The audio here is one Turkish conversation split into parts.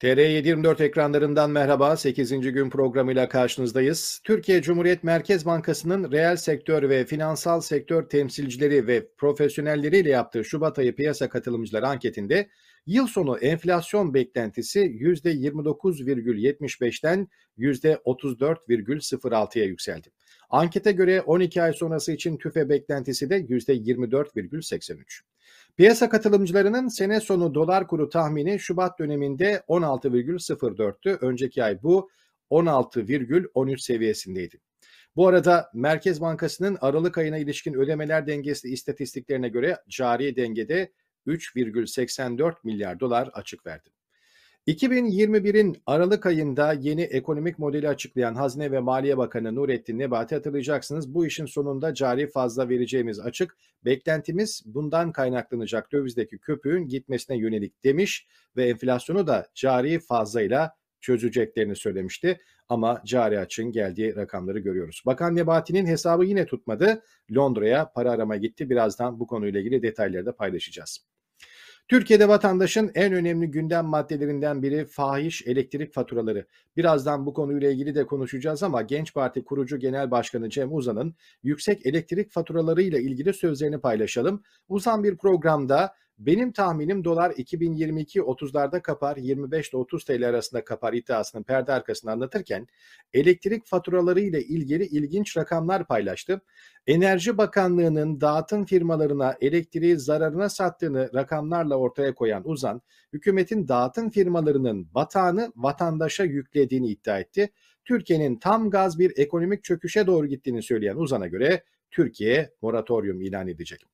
TR724 ekranlarından merhaba. 8. gün programıyla karşınızdayız. Türkiye Cumhuriyet Merkez Bankası'nın reel sektör ve finansal sektör temsilcileri ve profesyonelleriyle yaptığı Şubat ayı piyasa katılımcıları anketinde yıl sonu enflasyon beklentisi %29,75'ten %34,06'ya yükseldi. Ankete göre 12 ay sonrası için tüfe beklentisi de %24,83. Piyasa katılımcılarının sene sonu dolar kuru tahmini Şubat döneminde 16,04'tü. Önceki ay bu 16,13 seviyesindeydi. Bu arada Merkez Bankası'nın Aralık ayına ilişkin ödemeler dengesi istatistiklerine göre cari dengede 3,84 milyar dolar açık verdi. 2021'in Aralık ayında yeni ekonomik modeli açıklayan Hazine ve Maliye Bakanı Nurettin Nebati hatırlayacaksınız. Bu işin sonunda cari fazla vereceğimiz açık. Beklentimiz bundan kaynaklanacak dövizdeki köpüğün gitmesine yönelik demiş ve enflasyonu da cari fazlayla çözeceklerini söylemişti. Ama cari açın geldiği rakamları görüyoruz. Bakan Nebati'nin hesabı yine tutmadı. Londra'ya para arama gitti. Birazdan bu konuyla ilgili detayları da paylaşacağız. Türkiye'de vatandaşın en önemli gündem maddelerinden biri fahiş elektrik faturaları. Birazdan bu konuyla ilgili de konuşacağız ama Genç Parti kurucu genel başkanı Cem Uzan'ın yüksek elektrik faturalarıyla ilgili sözlerini paylaşalım. Uzan bir programda benim tahminim dolar 2022 30'larda kapar 25 ile 30 TL arasında kapar iddiasının perde arkasında anlatırken elektrik faturaları ile ilgili ilginç rakamlar paylaştı. Enerji Bakanlığı'nın dağıtım firmalarına elektriği zararına sattığını rakamlarla ortaya koyan Uzan, hükümetin dağıtım firmalarının batağını vatandaşa yüklediğini iddia etti. Türkiye'nin tam gaz bir ekonomik çöküşe doğru gittiğini söyleyen Uzan'a göre Türkiye moratorium ilan edecek.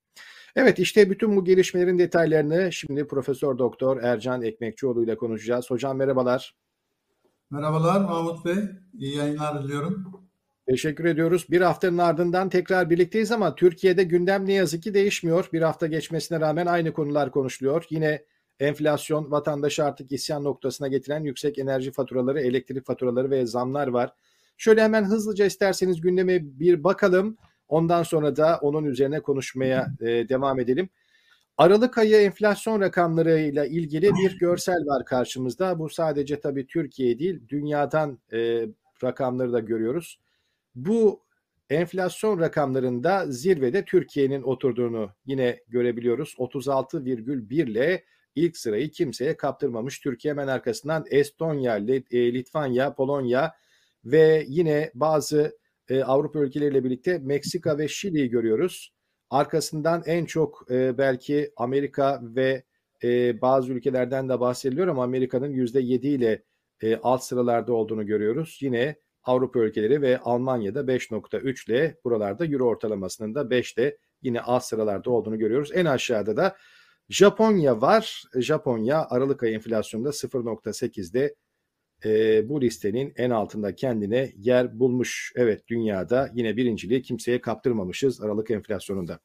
Evet işte bütün bu gelişmelerin detaylarını şimdi Profesör Doktor Ercan Ekmekçioğlu ile konuşacağız. Hocam merhabalar. Merhabalar Mahmut Bey. İyi yayınlar diliyorum. Teşekkür ediyoruz. Bir haftanın ardından tekrar birlikteyiz ama Türkiye'de gündem ne yazık ki değişmiyor. Bir hafta geçmesine rağmen aynı konular konuşuluyor. Yine enflasyon vatandaşı artık isyan noktasına getiren yüksek enerji faturaları, elektrik faturaları ve zamlar var. Şöyle hemen hızlıca isterseniz gündeme bir bakalım. Ondan sonra da onun üzerine konuşmaya e, devam edelim. Aralık ayı enflasyon rakamlarıyla ilgili bir görsel var karşımızda. Bu sadece tabii Türkiye değil, dünyadan e, rakamları da görüyoruz. Bu enflasyon rakamlarında zirvede Türkiye'nin oturduğunu yine görebiliyoruz. 36,1 ile ilk sırayı kimseye kaptırmamış. Türkiye hemen arkasından Estonya, e, Litvanya, Polonya ve yine bazı e, Avrupa ülkeleriyle birlikte Meksika ve Şili'yi görüyoruz. Arkasından en çok e, belki Amerika ve e, bazı ülkelerden de bahsediliyor ama Amerika'nın %7 ile e, alt sıralarda olduğunu görüyoruz. Yine Avrupa ülkeleri ve Almanya'da 5.3 ile buralarda Euro ortalamasının da 5'te yine alt sıralarda olduğunu görüyoruz. En aşağıda da Japonya var. Japonya Aralık ayı enflasyonda 0.8'de e, bu listenin en altında kendine yer bulmuş. Evet dünyada yine birinciliği kimseye kaptırmamışız Aralık enflasyonunda.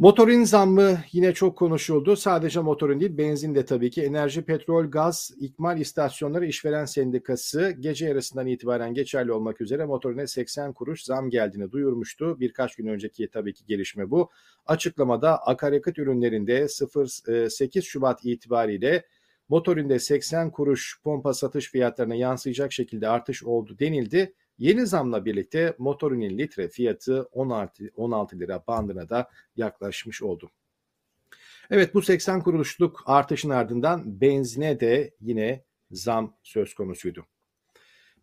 Motorin zammı yine çok konuşuldu. Sadece motorin değil benzin de tabii ki. Enerji, petrol, gaz, ikmal istasyonları işveren sendikası gece yarısından itibaren geçerli olmak üzere motorine 80 kuruş zam geldiğini duyurmuştu. Birkaç gün önceki tabii ki gelişme bu. Açıklamada akaryakıt ürünlerinde 0-8 Şubat itibariyle motorinde 80 kuruş pompa satış fiyatlarına yansıyacak şekilde artış oldu denildi. Yeni zamla birlikte motorinin litre fiyatı 16, 16 lira bandına da yaklaşmış oldu. Evet bu 80 kuruluşluk artışın ardından benzine de yine zam söz konusuydu.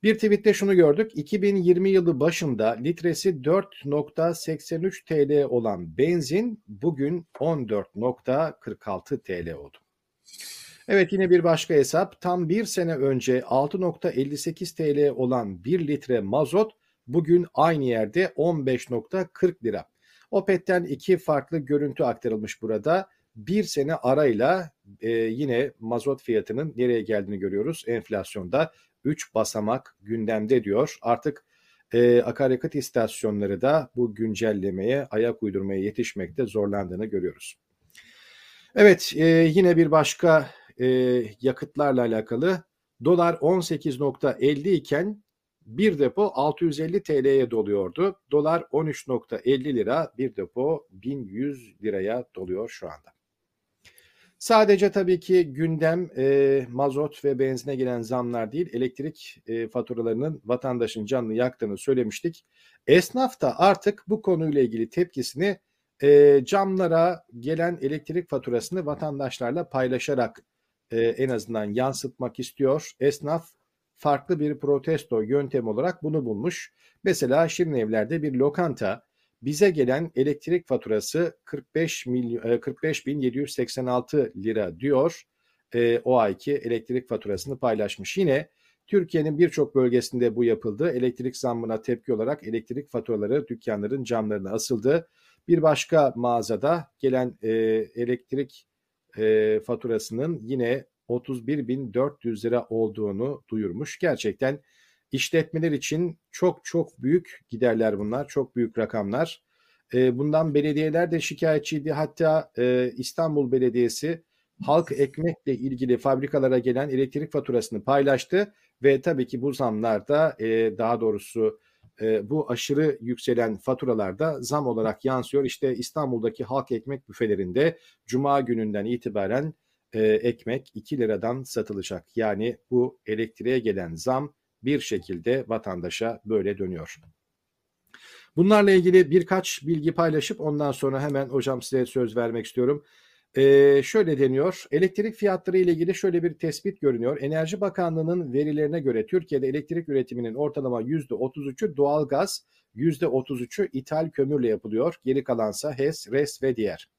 Bir tweette şunu gördük. 2020 yılı başında litresi 4.83 TL olan benzin bugün 14.46 TL oldu. Evet yine bir başka hesap. Tam bir sene önce 6.58 TL olan 1 litre mazot bugün aynı yerde 15.40 lira. Opet'ten iki farklı görüntü aktarılmış burada. Bir sene arayla e, yine mazot fiyatının nereye geldiğini görüyoruz. Enflasyonda 3 basamak gündemde diyor. Artık e, akaryakıt istasyonları da bu güncellemeye, ayak uydurmaya yetişmekte zorlandığını görüyoruz. Evet e, yine bir başka e, yakıtlarla alakalı dolar 18.50 iken bir depo 650 TL'ye doluyordu. Dolar 13.50 lira, bir depo 1100 liraya doluyor şu anda. Sadece tabii ki gündem e, mazot ve benzine gelen zamlar değil, elektrik e, faturalarının vatandaşın canını yaktığını söylemiştik. Esnaf da artık bu konuyla ilgili tepkisini e, camlara gelen elektrik faturasını vatandaşlarla paylaşarak e, en azından yansıtmak istiyor. Esnaf farklı bir protesto yöntem olarak bunu bulmuş. Mesela Şirin Evler'de bir lokanta bize gelen elektrik faturası 45 milyon 45 bin 786 lira diyor. E, o ayki elektrik faturasını paylaşmış. Yine Türkiye'nin birçok bölgesinde bu yapıldı. Elektrik zammına tepki olarak elektrik faturaları dükkanların camlarına asıldı. Bir başka mağazada gelen e, elektrik e, faturasının yine 31.400 lira olduğunu duyurmuş. Gerçekten işletmeler için çok çok büyük giderler bunlar, çok büyük rakamlar. E, bundan belediyeler de şikayetçiydi. Hatta e, İstanbul Belediyesi halk ekmekle ilgili fabrikalara gelen elektrik faturasını paylaştı ve tabii ki bu zamlarda e, daha doğrusu e, bu aşırı yükselen faturalarda zam olarak yansıyor. İşte İstanbul'daki halk ekmek büfelerinde cuma gününden itibaren e, ekmek 2 liradan satılacak. Yani bu elektriğe gelen zam bir şekilde vatandaşa böyle dönüyor. Bunlarla ilgili birkaç bilgi paylaşıp ondan sonra hemen hocam size söz vermek istiyorum. Ee, şöyle deniyor, elektrik fiyatları ile ilgili şöyle bir tespit görünüyor. Enerji Bakanlığı'nın verilerine göre Türkiye'de elektrik üretiminin ortalama %33'ü doğal gaz, %33'ü ithal kömürle yapılıyor. Geri kalansa HES, RES ve diğer.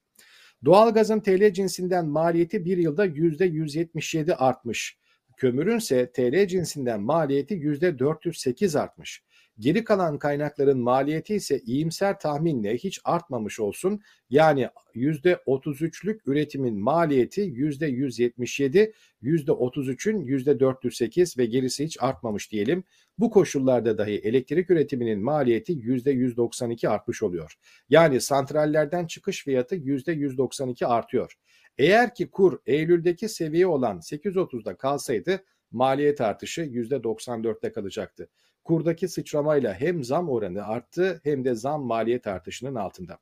Doğalgazın TL cinsinden maliyeti bir yılda %177 artmış. Kömürün ise TL cinsinden maliyeti %408 artmış. Geri kalan kaynakların maliyeti ise iyimser tahminle hiç artmamış olsun. Yani %33'lük üretimin maliyeti %177, %33'ün %408 ve gerisi hiç artmamış diyelim. Bu koşullarda dahi elektrik üretiminin maliyeti %192 artmış oluyor. Yani santrallerden çıkış fiyatı %192 artıyor. Eğer ki kur Eylül'deki seviye olan 8.30'da kalsaydı maliyet artışı %94'te kalacaktı. Kurdaki sıçramayla hem zam oranı arttı hem de zam maliyet artışının altında.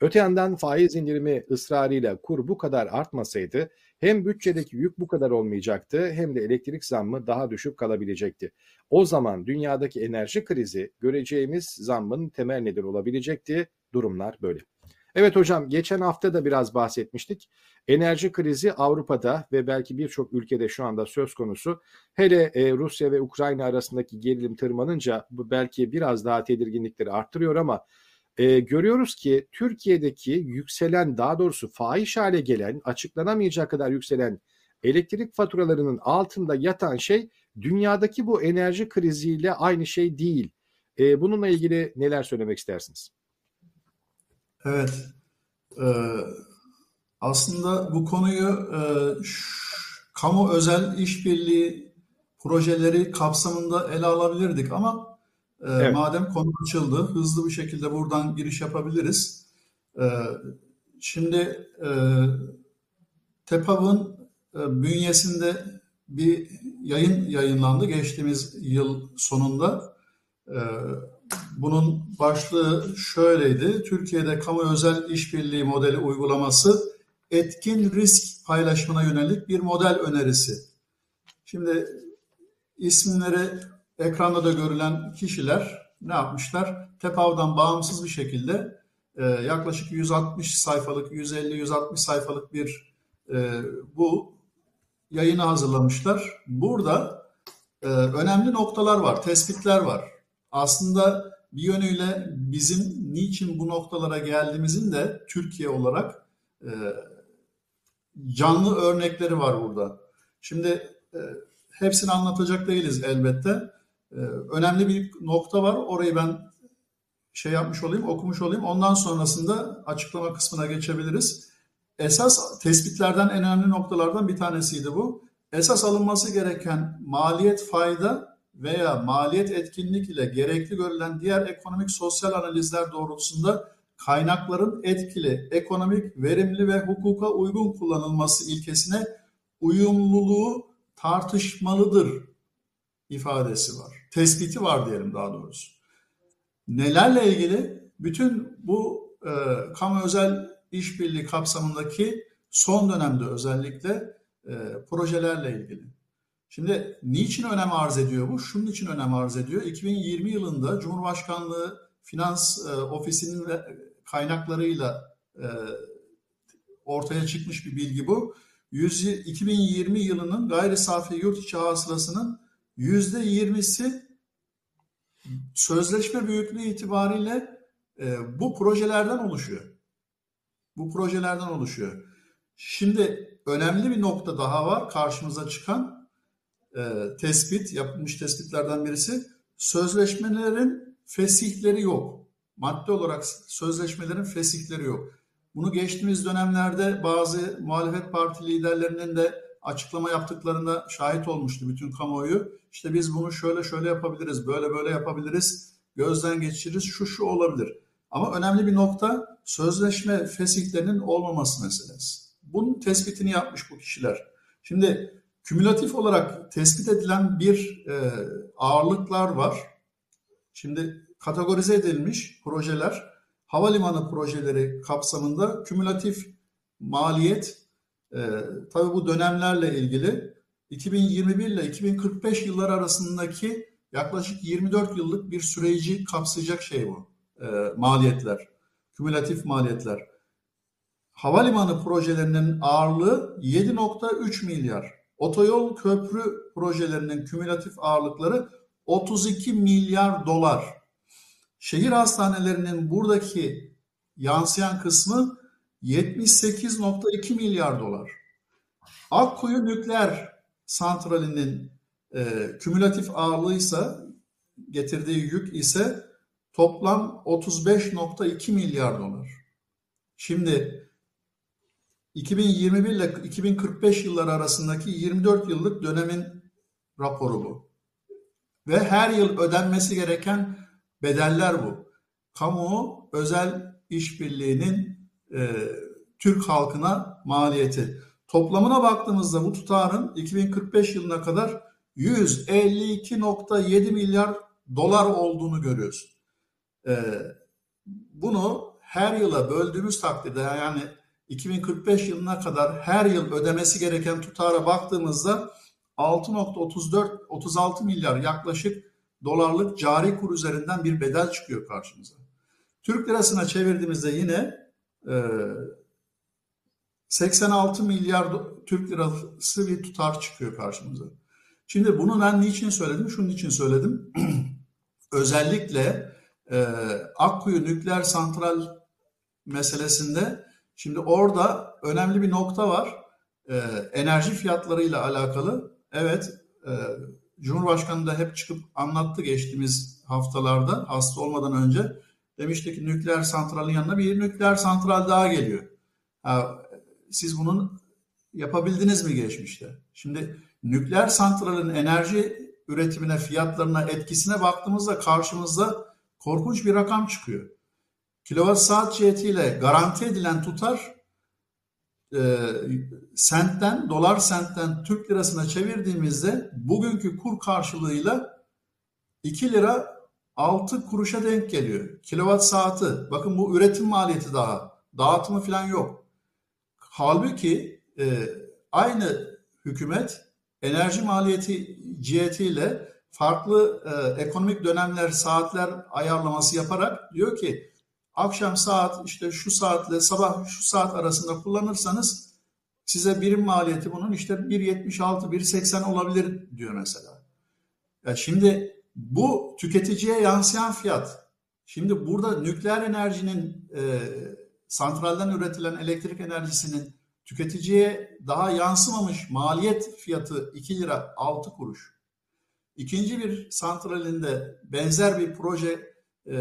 Öte yandan faiz indirimi ısrarıyla kur bu kadar artmasaydı hem bütçedeki yük bu kadar olmayacaktı hem de elektrik zammı daha düşük kalabilecekti. O zaman dünyadaki enerji krizi göreceğimiz zammın temel nedeni olabilecekti. Durumlar böyle. Evet hocam geçen hafta da biraz bahsetmiştik. Enerji krizi Avrupa'da ve belki birçok ülkede şu anda söz konusu. Hele e, Rusya ve Ukrayna arasındaki gerilim tırmanınca bu belki biraz daha tedirginlikleri arttırıyor ama e, görüyoruz ki Türkiye'deki yükselen daha doğrusu fahiş hale gelen açıklanamayacak kadar yükselen elektrik faturalarının altında yatan şey dünyadaki bu enerji kriziyle aynı şey değil. E, bununla ilgili neler söylemek istersiniz? Evet. Ee, aslında bu konuyu e, kamu özel işbirliği projeleri kapsamında ele alabilirdik ama e, evet. madem konu açıldı hızlı bir şekilde buradan giriş yapabiliriz. E, şimdi e, TEPAV'ın e, bünyesinde bir yayın yayınlandı geçtiğimiz yıl sonunda. E, bunun başlığı şöyleydi. Türkiye'de kamu özel işbirliği modeli uygulaması etkin risk paylaşımına yönelik bir model önerisi. Şimdi isimleri ekranda da görülen kişiler ne yapmışlar? TEPAV'dan bağımsız bir şekilde e, yaklaşık 160 sayfalık, 150-160 sayfalık bir e, bu yayını hazırlamışlar. Burada e, önemli noktalar var, tespitler var aslında bir yönüyle bizim niçin bu noktalara geldiğimizin de Türkiye olarak e, canlı örnekleri var burada. Şimdi e, hepsini anlatacak değiliz elbette. E, önemli bir nokta var. Orayı ben şey yapmış olayım, okumuş olayım. Ondan sonrasında açıklama kısmına geçebiliriz. Esas tespitlerden en önemli noktalardan bir tanesiydi bu. Esas alınması gereken maliyet fayda veya maliyet etkinlik ile gerekli görülen diğer ekonomik sosyal analizler doğrultusunda kaynakların etkili, ekonomik, verimli ve hukuka uygun kullanılması ilkesine uyumluluğu tartışmalıdır ifadesi var. Tespiti var diyelim daha doğrusu. Nelerle ilgili? Bütün bu e, kamu özel işbirliği kapsamındaki Son dönemde özellikle e, projelerle ilgili. Şimdi niçin önem arz ediyor bu? Şunun için önem arz ediyor. 2020 yılında Cumhurbaşkanlığı Finans e, Ofisi'nin kaynaklarıyla e, ortaya çıkmış bir bilgi bu. 100, 2020 yılının gayri safi yurt içi hasılasının %20'si sözleşme büyüklüğü itibariyle e, bu projelerden oluşuyor. Bu projelerden oluşuyor. Şimdi önemli bir nokta daha var karşımıza çıkan e, tespit, yapılmış tespitlerden birisi. Sözleşmelerin fesihleri yok. Madde olarak sözleşmelerin fesihleri yok. Bunu geçtiğimiz dönemlerde bazı muhalefet parti liderlerinin de açıklama yaptıklarında şahit olmuştu bütün kamuoyu. İşte biz bunu şöyle şöyle yapabiliriz, böyle böyle yapabiliriz, gözden geçiririz, şu şu olabilir. Ama önemli bir nokta sözleşme fesihlerinin olmaması meselesi. Bunun tespitini yapmış bu kişiler. Şimdi kümülatif olarak tespit edilen bir e, ağırlıklar var. Şimdi kategorize edilmiş projeler havalimanı projeleri kapsamında kümülatif maliyet e, tabii bu dönemlerle ilgili 2021 ile 2045 yıllar arasındaki yaklaşık 24 yıllık bir süreci kapsayacak şey bu e, maliyetler, kümülatif maliyetler. Havalimanı projelerinin ağırlığı 7.3 milyar. Otoyol köprü projelerinin kümülatif ağırlıkları 32 milyar dolar. Şehir hastanelerinin buradaki yansıyan kısmı 78.2 milyar dolar. Akkuyu nükleer santralinin e, kümülatif ağırlığıysa getirdiği yük ise toplam 35.2 milyar dolar. Şimdi 2021 ile 2045 yılları arasındaki 24 yıllık dönemin raporu bu. Ve her yıl ödenmesi gereken bedeller bu. Kamu özel işbirliğinin e, Türk halkına maliyeti. Toplamına baktığımızda bu tutarın 2045 yılına kadar 152.7 milyar dolar olduğunu görüyoruz. E, bunu her yıla böldüğümüz takdirde yani 2045 yılına kadar her yıl ödemesi gereken tutara baktığımızda 6.34 36 milyar yaklaşık dolarlık cari kur üzerinden bir bedel çıkıyor karşımıza. Türk lirasına çevirdiğimizde yine e, 86 milyar Türk lirası bir tutar çıkıyor karşımıza. Şimdi bunu ben niçin söyledim? Şunun için söyledim. Özellikle e, Akkuyu nükleer santral meselesinde şimdi orada önemli bir nokta var. E, enerji fiyatlarıyla alakalı. Evet, e, Cumhurbaşkanı da hep çıkıp anlattı geçtiğimiz haftalarda hasta olmadan önce. Demişti ki nükleer santralin yanına bir nükleer santral daha geliyor. Ha, siz bunun yapabildiniz mi geçmişte? Şimdi nükleer santralin enerji üretimine, fiyatlarına, etkisine baktığımızda karşımızda korkunç bir rakam çıkıyor. Kilowatt saat cihetiyle garanti edilen tutar e, sentten, dolar sentten Türk lirasına çevirdiğimizde bugünkü kur karşılığıyla 2 lira 6 kuruşa denk geliyor. Kilowatt saati. Bakın bu üretim maliyeti daha. Dağıtımı falan yok. Halbuki e, aynı hükümet enerji maliyeti cihetiyle farklı e, ekonomik dönemler, saatler ayarlaması yaparak diyor ki akşam saat işte şu saatle sabah şu saat arasında kullanırsanız size birim maliyeti bunun işte 1.76, 1.80 olabilir diyor mesela. Ya şimdi bu tüketiciye yansıyan fiyat. Şimdi burada nükleer enerjinin e, santralden üretilen elektrik enerjisinin tüketiciye daha yansımamış maliyet fiyatı 2 lira 6 kuruş. İkinci bir santralinde benzer bir proje e,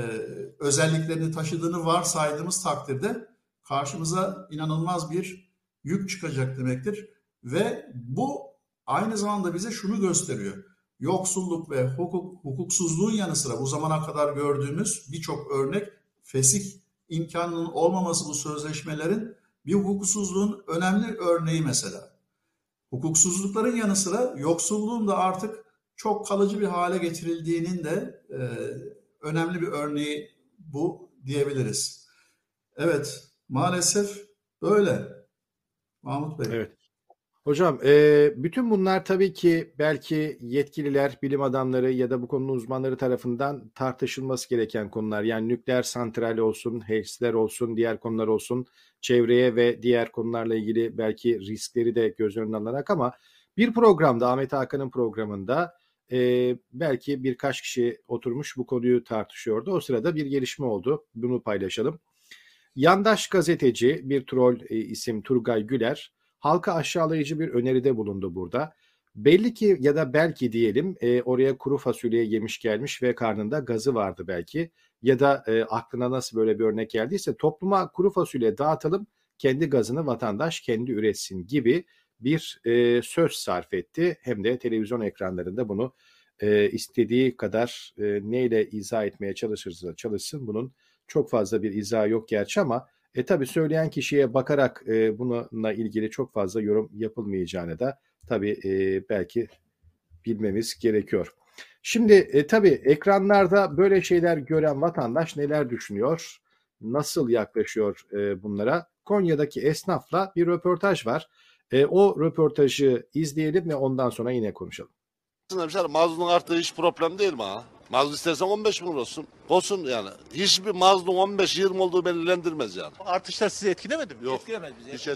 özelliklerini taşıdığını varsaydığımız takdirde karşımıza inanılmaz bir yük çıkacak demektir. Ve bu aynı zamanda bize şunu gösteriyor. Yoksulluk ve hukuk, hukuksuzluğun yanı sıra bu zamana kadar gördüğümüz birçok örnek fesih imkanının olmaması bu sözleşmelerin bir hukuksuzluğun önemli örneği mesela. Hukuksuzlukların yanı sıra yoksulluğun da artık çok kalıcı bir hale getirildiğinin de e, önemli bir örneği bu diyebiliriz. Evet, maalesef böyle. Mahmut Bey. Evet. Hocam e, bütün bunlar tabii ki belki yetkililer, bilim adamları ya da bu konunun uzmanları tarafından tartışılması gereken konular. Yani nükleer santral olsun, HES'ler olsun, diğer konular olsun, çevreye ve diğer konularla ilgili belki riskleri de göz önüne alınarak ama bir programda Ahmet Hakan'ın programında e, belki birkaç kişi oturmuş bu konuyu tartışıyordu. O sırada bir gelişme oldu. Bunu paylaşalım. Yandaş gazeteci bir troll e, isim Turgay Güler halka aşağılayıcı bir öneride bulundu burada. Belli ki ya da belki diyelim e, oraya kuru fasulye yemiş gelmiş ve karnında gazı vardı belki. Ya da e, aklına nasıl böyle bir örnek geldiyse topluma kuru fasulye dağıtalım kendi gazını vatandaş kendi üretsin gibi bir e, söz sarf etti. Hem de televizyon ekranlarında bunu e, istediği kadar e, neyle izah etmeye çalışırsa çalışsın bunun çok fazla bir izah yok gerçi ama e tabi söyleyen kişiye bakarak e, bununla ilgili çok fazla yorum yapılmayacağını da tabi e, belki bilmemiz gerekiyor. Şimdi e, tabi ekranlarda böyle şeyler gören vatandaş neler düşünüyor? Nasıl yaklaşıyor e, bunlara? Konya'daki esnafla bir röportaj var. E, o röportajı izleyelim ve ondan sonra yine konuşalım. Mazlum arttığı hiç problem değil mi ha? Mazlum istersen 15 bin olsun. Olsun yani. Hiçbir mazlum 15-20 olduğu belirlendirmez yani. Artışlar sizi etkilemedi mi? Yok. Etkilemez bizi. Hiç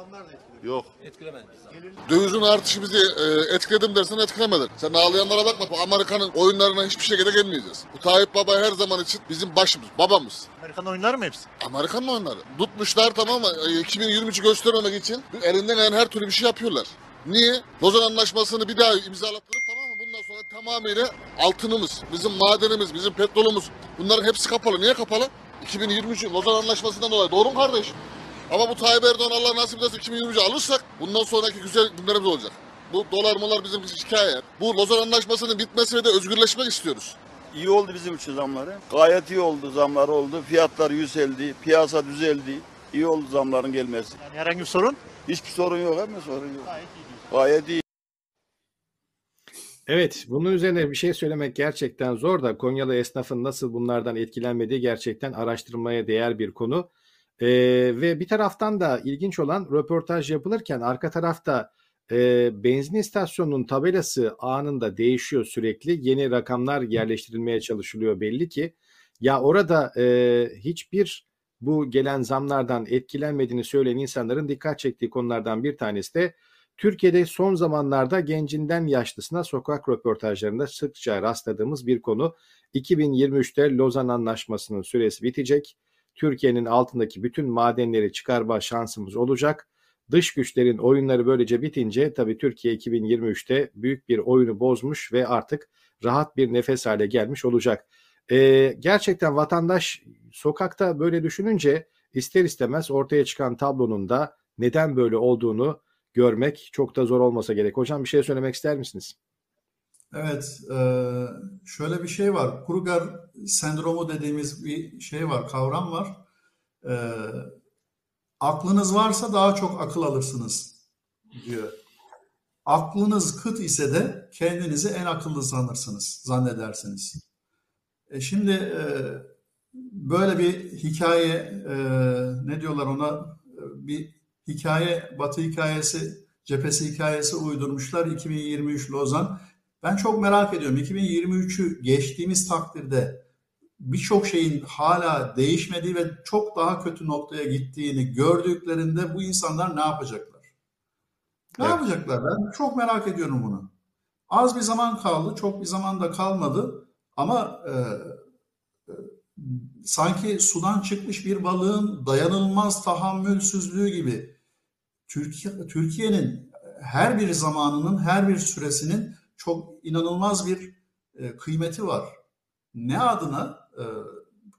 etkilemez. Yok. Etkilemez bizi. Dövizin artışı bizi e, etkiledim dersen etkilemedi. Sen ağlayanlara bakma. Bu Amerika'nın oyunlarına hiçbir şekilde gelmeyeceğiz. Bu Tayyip Baba her zaman için bizim başımız, babamız. Amerikan oyunları mı hepsi? Amerikan oyunları. Tutmuşlar tamam mı? E, 2023'ü göstermemek için elinden gelen her türlü bir şey yapıyorlar. Niye? Lozan Anlaşması'nı bir daha imzalattırıp tamam mı? Bundan sonra tamamıyla altınımız, bizim madenimiz, bizim petrolümüz bunların hepsi kapalı. Niye kapalı? 2023 Lozan Anlaşması'ndan dolayı. Doğru mu kardeşim? Ama bu Tayyip Erdoğan Allah nasip ederse 2023'ü alırsak bundan sonraki güzel günlerimiz olacak. Bu dolar molar bizim için hikaye. Bu Lozan Anlaşması'nın bitmesi ve de özgürleşmek istiyoruz. İyi oldu bizim için zamları. Gayet iyi oldu zamlar oldu. Fiyatlar yükseldi, piyasa düzeldi. İyi oldu zamların gelmesi. Yani herhangi bir sorun? Hiçbir sorun yok ama sorun yok. Gayet iyi. Gayet iyi. Evet, bunun üzerine bir şey söylemek gerçekten zor da Konyalı esnafın nasıl bunlardan etkilenmediği gerçekten araştırmaya değer bir konu. Ee, ve bir taraftan da ilginç olan röportaj yapılırken arka tarafta e, benzin istasyonunun tabelası anında değişiyor sürekli. Yeni rakamlar yerleştirilmeye çalışılıyor belli ki. Ya orada e, hiçbir bu gelen zamlardan etkilenmediğini söyleyen insanların dikkat çektiği konulardan bir tanesi de Türkiye'de son zamanlarda gencinden yaşlısına sokak röportajlarında sıkça rastladığımız bir konu. 2023'te Lozan Anlaşması'nın süresi bitecek. Türkiye'nin altındaki bütün madenleri çıkarma şansımız olacak. Dış güçlerin oyunları böylece bitince tabii Türkiye 2023'te büyük bir oyunu bozmuş ve artık rahat bir nefes hale gelmiş olacak. Ee, gerçekten vatandaş sokakta böyle düşününce ister istemez ortaya çıkan tablonun da neden böyle olduğunu görmek çok da zor olmasa gerek. Hocam bir şey söylemek ister misiniz? Evet, e, şöyle bir şey var. Kruger sendromu dediğimiz bir şey var, kavram var. E, aklınız varsa daha çok akıl alırsınız diyor. Aklınız kıt ise de kendinizi en akıllı sanırsınız, zannedersiniz. E şimdi e, böyle bir hikaye, ne diyorlar ona, bir hikaye, Batı hikayesi, cephesi hikayesi uydurmuşlar 2023 Lozan. Ben çok merak ediyorum. 2023'ü geçtiğimiz takdirde birçok şeyin hala değişmediği ve çok daha kötü noktaya gittiğini gördüklerinde bu insanlar ne yapacaklar? Ne evet. yapacaklar? Ben çok merak ediyorum bunu. Az bir zaman kaldı, çok bir zaman da kalmadı ama e, e, sanki sudan çıkmış bir balığın dayanılmaz tahammülsüzlüğü gibi Türkiye Türkiye'nin her bir zamanının, her bir süresinin çok inanılmaz bir e, kıymeti var. Ne adına e,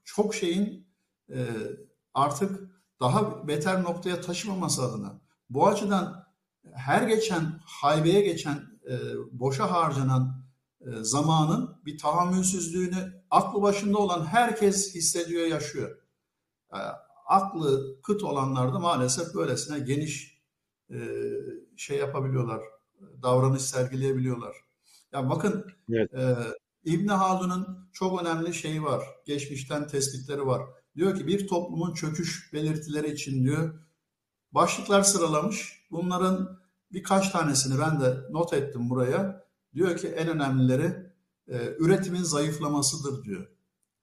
çok şeyin e, artık daha beter noktaya taşımaması adına. Bu açıdan her geçen haybeye geçen, e, boşa harcanan e, zamanın bir tahammülsüzlüğünü aklı başında olan herkes hissediyor, yaşıyor. E, aklı kıt olanlar da maalesef böylesine geniş e, şey yapabiliyorlar, davranış sergileyebiliyorlar. Ya bakın evet. e, İbn Haldun'un çok önemli şeyi var. Geçmişten tespitleri var. Diyor ki bir toplumun çöküş belirtileri için diyor başlıklar sıralamış. Bunların birkaç tanesini ben de not ettim buraya. Diyor ki en önemlileri e, üretimin zayıflamasıdır diyor.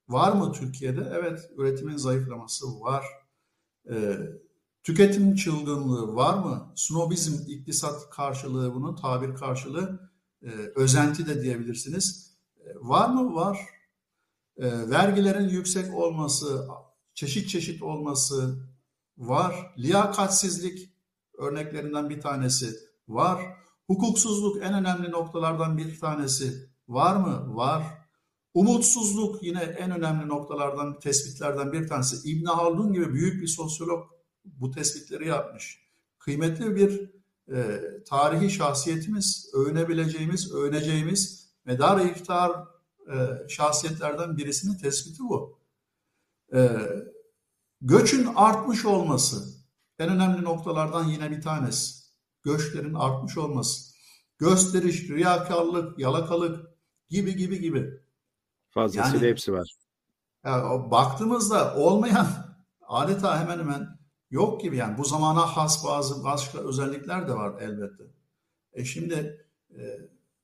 Var mı Türkiye'de? Evet, üretimin zayıflaması var. E, tüketim çılgınlığı var mı? Snobizm, iktisat karşılığı bunun, tabir karşılığı, özenti de diyebilirsiniz. E, var mı? Var. E, vergilerin yüksek olması, çeşit çeşit olması var. Liyakatsizlik örneklerinden bir tanesi var. Hukuksuzluk en önemli noktalardan bir tanesi var mı? Var. Umutsuzluk yine en önemli noktalardan, tespitlerden bir tanesi. İbn Haldun gibi büyük bir sosyolog bu tespitleri yapmış. Kıymetli bir e, tarihi şahsiyetimiz, övünebileceğimiz, övüneceğimiz medar iftar e, şahsiyetlerden birisinin tespiti bu. E, göçün artmış olması en önemli noktalardan yine bir tanesi. Göçlerin artmış olması. Gösteriş, riyakarlık, yalakalık gibi gibi gibi. Fazlasıyla Yani- hepsi var. Ya, baktığımızda olmayan adeta hemen hemen yok gibi yani bu zamana has bazı başka özellikler de var elbette. E şimdi e,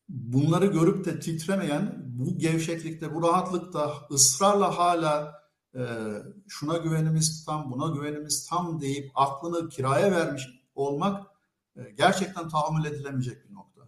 bunları görüp de titremeyen bu gevşeklikte, bu rahatlıkta ısrarla hala e, şuna güvenimiz tam, buna güvenimiz tam deyip aklını kiraya vermiş olmak e, gerçekten tahammül edilemeyecek bir nokta.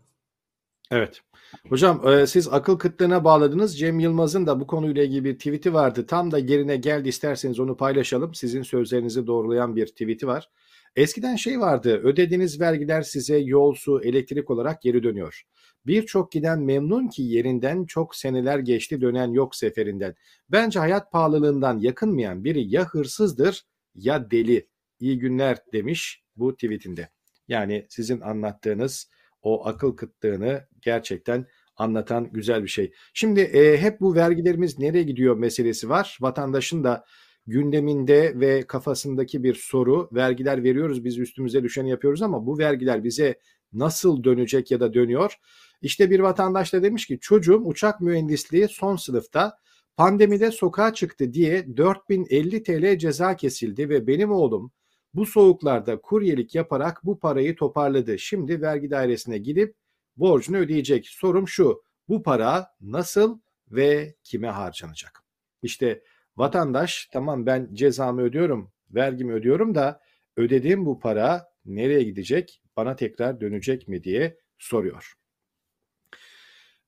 Evet. Hocam e, siz akıl kıtlığına bağladınız. Cem Yılmaz'ın da bu konuyla ilgili bir tweet'i vardı. Tam da yerine geldi isterseniz onu paylaşalım. Sizin sözlerinizi doğrulayan bir tweet'i var. Eskiden şey vardı. Ödediğiniz vergiler size yol, su, elektrik olarak geri dönüyor. Birçok giden memnun ki yerinden çok seneler geçti dönen yok seferinden. Bence hayat pahalılığından yakınmayan biri ya hırsızdır ya deli. İyi günler demiş bu tweetinde. Yani sizin anlattığınız o akıl kıtlığını gerçekten anlatan güzel bir şey. Şimdi e, hep bu vergilerimiz nereye gidiyor meselesi var. Vatandaşın da gündeminde ve kafasındaki bir soru. Vergiler veriyoruz biz üstümüze düşeni yapıyoruz ama bu vergiler bize nasıl dönecek ya da dönüyor? İşte bir vatandaş da demiş ki çocuğum uçak mühendisliği son sınıfta pandemide sokağa çıktı diye 4050 TL ceza kesildi ve benim oğlum bu soğuklarda kuryelik yaparak bu parayı toparladı. Şimdi vergi dairesine gidip borcunu ödeyecek. Sorum şu. Bu para nasıl ve kime harcanacak? İşte vatandaş tamam ben cezamı ödüyorum, vergimi ödüyorum da ödediğim bu para nereye gidecek? Bana tekrar dönecek mi diye soruyor.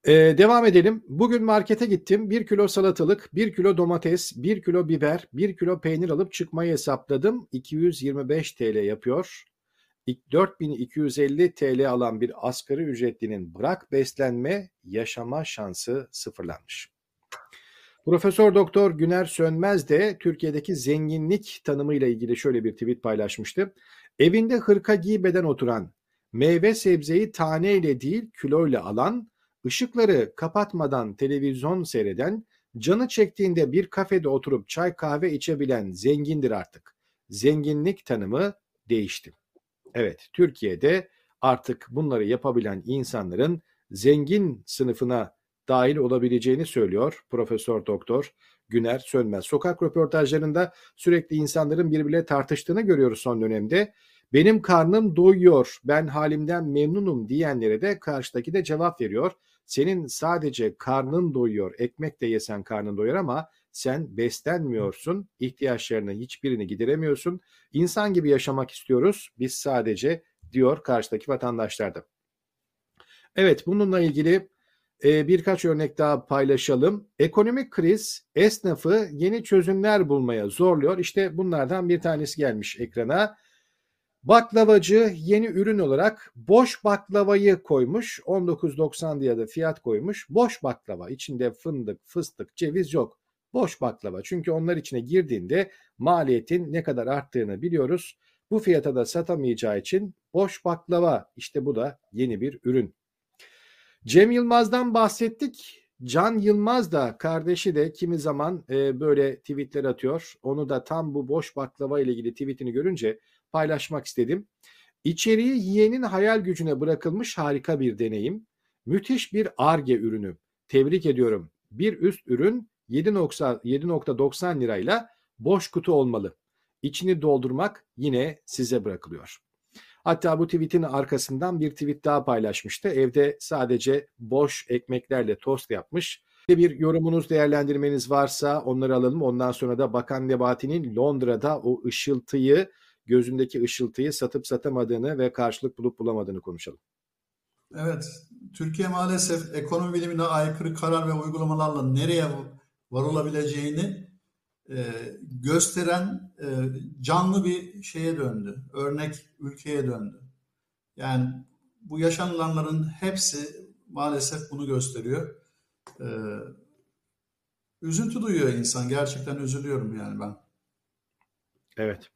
Ee, devam edelim. Bugün markete gittim. 1 kilo salatalık, 1 kilo domates, 1 kilo biber, 1 kilo peynir alıp çıkmayı hesapladım. 225 TL yapıyor. 4250 TL alan bir asgari ücretlinin bırak beslenme, yaşama şansı sıfırlanmış. Profesör Doktor Güner Sönmez de Türkiye'deki zenginlik tanımıyla ilgili şöyle bir tweet paylaşmıştı. Evinde hırka giybeden oturan, meyve sebzeyi taneyle değil kiloyla alan, ışıkları kapatmadan televizyon seyreden, canı çektiğinde bir kafede oturup çay kahve içebilen zengindir artık. Zenginlik tanımı değişti. Evet, Türkiye'de artık bunları yapabilen insanların zengin sınıfına dahil olabileceğini söylüyor Profesör Doktor Güner Sönmez. Sokak röportajlarında sürekli insanların birbirle tartıştığını görüyoruz son dönemde. Benim karnım doyuyor, ben halimden memnunum diyenlere de karşıdaki de cevap veriyor. Senin sadece karnın doyuyor, ekmek de yesen karnın doyar ama sen beslenmiyorsun, ihtiyaçlarını hiçbirini gideremiyorsun. İnsan gibi yaşamak istiyoruz biz sadece diyor karşıdaki vatandaşlar da. Evet bununla ilgili e, birkaç örnek daha paylaşalım. Ekonomik kriz esnafı yeni çözümler bulmaya zorluyor. İşte bunlardan bir tanesi gelmiş ekrana. Baklavacı yeni ürün olarak boş baklavayı koymuş. 19.90 diye de fiyat koymuş. Boş baklava içinde fındık, fıstık, ceviz yok. Boş baklava. Çünkü onlar içine girdiğinde maliyetin ne kadar arttığını biliyoruz. Bu fiyata da satamayacağı için boş baklava işte bu da yeni bir ürün. Cem Yılmaz'dan bahsettik. Can Yılmaz da kardeşi de kimi zaman e, böyle tweetler atıyor. Onu da tam bu boş baklava ile ilgili tweetini görünce paylaşmak istedim. İçeriği yiyenin hayal gücüne bırakılmış harika bir deneyim. Müthiş bir ARGE ürünü. Tebrik ediyorum. Bir üst ürün 7.90 lirayla boş kutu olmalı. içini doldurmak yine size bırakılıyor. Hatta bu tweetin arkasından bir tweet daha paylaşmıştı. Evde sadece boş ekmeklerle tost yapmış. Bir yorumunuz, değerlendirmeniz varsa onları alalım. Ondan sonra da Bakan Nebati'nin Londra'da o ışıltıyı, gözündeki ışıltıyı satıp satamadığını ve karşılık bulup bulamadığını konuşalım. Evet, Türkiye maalesef ekonomi bilimine aykırı karar ve uygulamalarla nereye varılabileceğini e, gösteren e, canlı bir şeye döndü. Örnek ülkeye döndü. Yani bu yaşanılanların hepsi maalesef bunu gösteriyor. E, üzüntü duyuyor insan. Gerçekten üzülüyorum yani ben. Evet.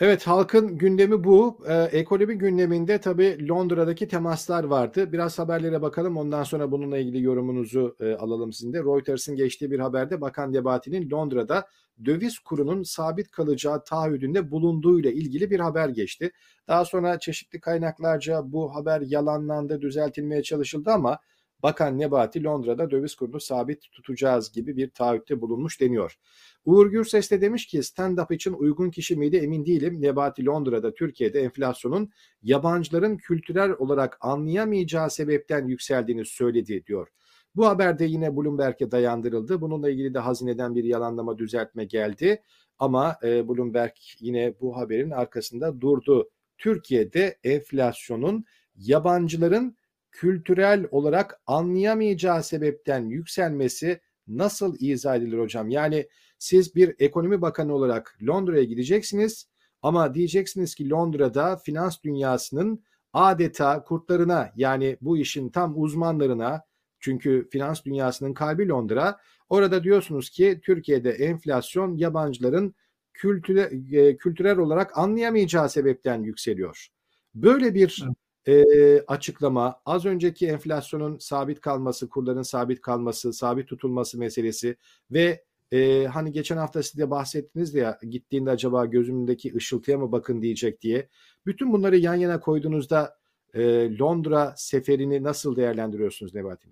Evet halkın gündemi bu. Ee, ekonomi gündeminde tabii Londra'daki temaslar vardı. Biraz haberlere bakalım ondan sonra bununla ilgili yorumunuzu e, alalım sizin de. Reuters'ın geçtiği bir haberde Bakan Nebati'nin Londra'da döviz kurunun sabit kalacağı taahhüdünde bulunduğuyla ilgili bir haber geçti. Daha sonra çeşitli kaynaklarca bu haber yalanlandı, düzeltilmeye çalışıldı ama Bakan Nebati Londra'da döviz kurunu sabit tutacağız gibi bir taahhütte bulunmuş deniyor. Uğur Gürses de demiş ki stand-up için uygun kişi miydi emin değilim. Nebati Londra'da Türkiye'de enflasyonun yabancıların kültürel olarak anlayamayacağı sebepten yükseldiğini söyledi diyor. Bu haberde yine Bloomberg'e dayandırıldı. Bununla ilgili de hazineden bir yalanlama düzeltme geldi. Ama e, Bloomberg yine bu haberin arkasında durdu. Türkiye'de enflasyonun yabancıların kültürel olarak anlayamayacağı sebepten yükselmesi nasıl izah edilir hocam? Yani siz bir ekonomi bakanı olarak Londra'ya gideceksiniz ama diyeceksiniz ki Londra'da finans dünyasının adeta kurtlarına yani bu işin tam uzmanlarına çünkü finans dünyasının kalbi Londra. Orada diyorsunuz ki Türkiye'de enflasyon yabancıların kültüre, e, kültürel olarak anlayamayacağı sebepten yükseliyor. Böyle bir e, açıklama az önceki enflasyonun sabit kalması, kurların sabit kalması, sabit tutulması meselesi ve e, hani geçen hafta siz de bahsettiniz ya gittiğinde acaba gözümdeki ışıltıya mı bakın diyecek diye. Bütün bunları yan yana koyduğunuzda e, Londra seferini nasıl değerlendiriyorsunuz Nebati?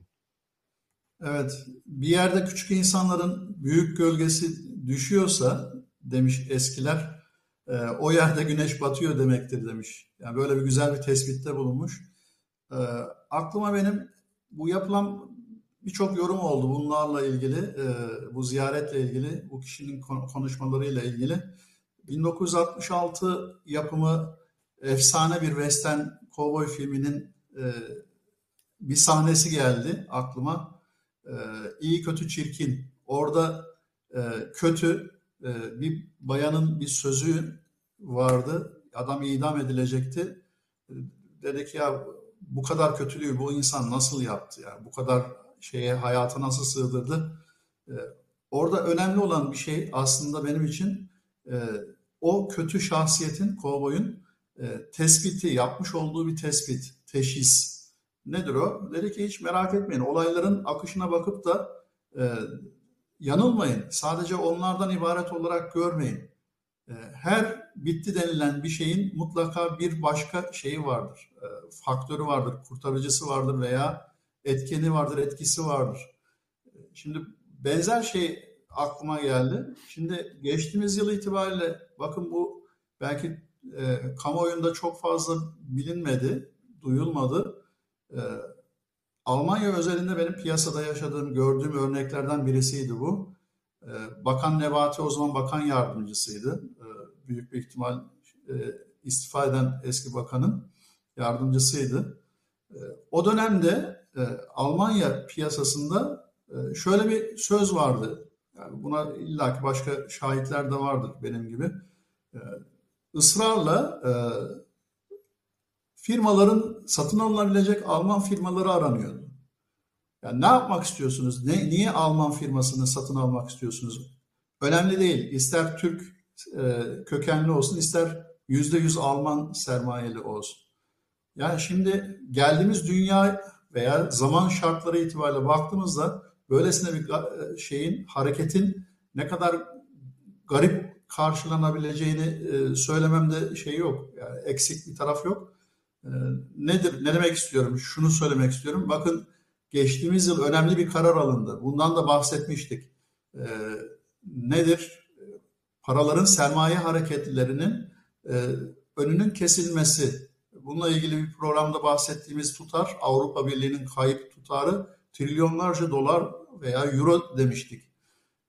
Evet, bir yerde küçük insanların büyük gölgesi düşüyorsa demiş eskiler, e, o yerde güneş batıyor demektir demiş. Yani böyle bir güzel bir tespitte bulunmuş. E, aklıma benim bu yapılan birçok yorum oldu bunlarla ilgili, e, bu ziyaretle ilgili, bu kişinin konuşmalarıyla ilgili. 1966 yapımı efsane bir western kovboy filminin e, bir sahnesi geldi aklıma. E, iyi kötü çirkin. Orada e, kötü e, bir bayanın bir sözü vardı. Adam idam edilecekti. Dedi ki ya bu kadar kötülüğü bu insan nasıl yaptı ya? Bu kadar şeye hayata nasıl sığdırdı? E, orada önemli olan bir şey aslında benim için e, o kötü şahsiyetin, kovboyun e, tespiti, yapmış olduğu bir tespit, teşhis. Nedir o? Dedi ki hiç merak etmeyin. Olayların akışına bakıp da e, yanılmayın. Sadece onlardan ibaret olarak görmeyin. E, her bitti denilen bir şeyin mutlaka bir başka şeyi vardır. E, faktörü vardır, kurtarıcısı vardır veya etkeni vardır, etkisi vardır. Şimdi benzer şey aklıma geldi. Şimdi geçtiğimiz yıl itibariyle bakın bu belki e, kamuoyunda çok fazla bilinmedi, duyulmadı. E, Almanya özelinde benim piyasada yaşadığım, gördüğüm örneklerden birisiydi bu. E, bakan Nebati o zaman bakan yardımcısıydı. E, büyük bir ihtimal e, istifa eden eski bakanın yardımcısıydı. E, o dönemde e, Almanya piyasasında e, şöyle bir söz vardı. Yani buna illaki başka şahitler de vardır benim gibi. Israrla e, firmaların satın alınabilecek Alman firmaları aranıyordu. Yani ne yapmak istiyorsunuz? Ne, niye Alman firmasını satın almak istiyorsunuz? Önemli değil. İster Türk e, kökenli olsun, ister yüzde yüz Alman sermayeli olsun. Yani şimdi geldiğimiz dünya veya zaman şartları itibariyle baktığımızda böylesine bir e, şeyin, hareketin ne kadar garip karşılanabileceğini e, söylememde şey yok. Yani eksik bir taraf yok. E, nedir? Ne demek istiyorum? Şunu söylemek istiyorum. Bakın geçtiğimiz yıl önemli bir karar alındı. Bundan da bahsetmiştik. Nedir? paraların sermaye hareketlerinin e, önünün kesilmesi. Bununla ilgili bir programda bahsettiğimiz tutar Avrupa Birliği'nin kayıp tutarı trilyonlarca dolar veya euro demiştik.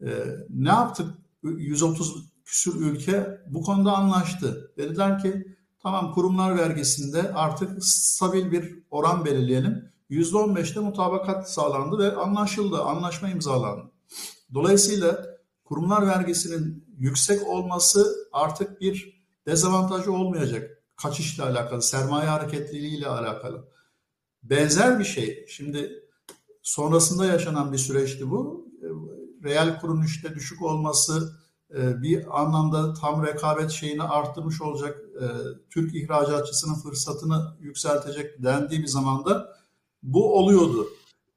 E, ne yaptık? 130 küsür ülke bu konuda anlaştı. Dediler ki tamam kurumlar vergisinde artık stabil bir oran belirleyelim. %15'te mutabakat sağlandı ve anlaşıldı, anlaşma imzalandı. Dolayısıyla kurumlar vergisinin yüksek olması artık bir dezavantajı olmayacak. Kaçışla alakalı, sermaye hareketliliğiyle alakalı. Benzer bir şey. Şimdi sonrasında yaşanan bir süreçti bu. Reel kurun işte düşük olması bir anlamda tam rekabet şeyini arttırmış olacak. E, Türk ihracatçısının fırsatını yükseltecek dendiği bir zamanda bu oluyordu.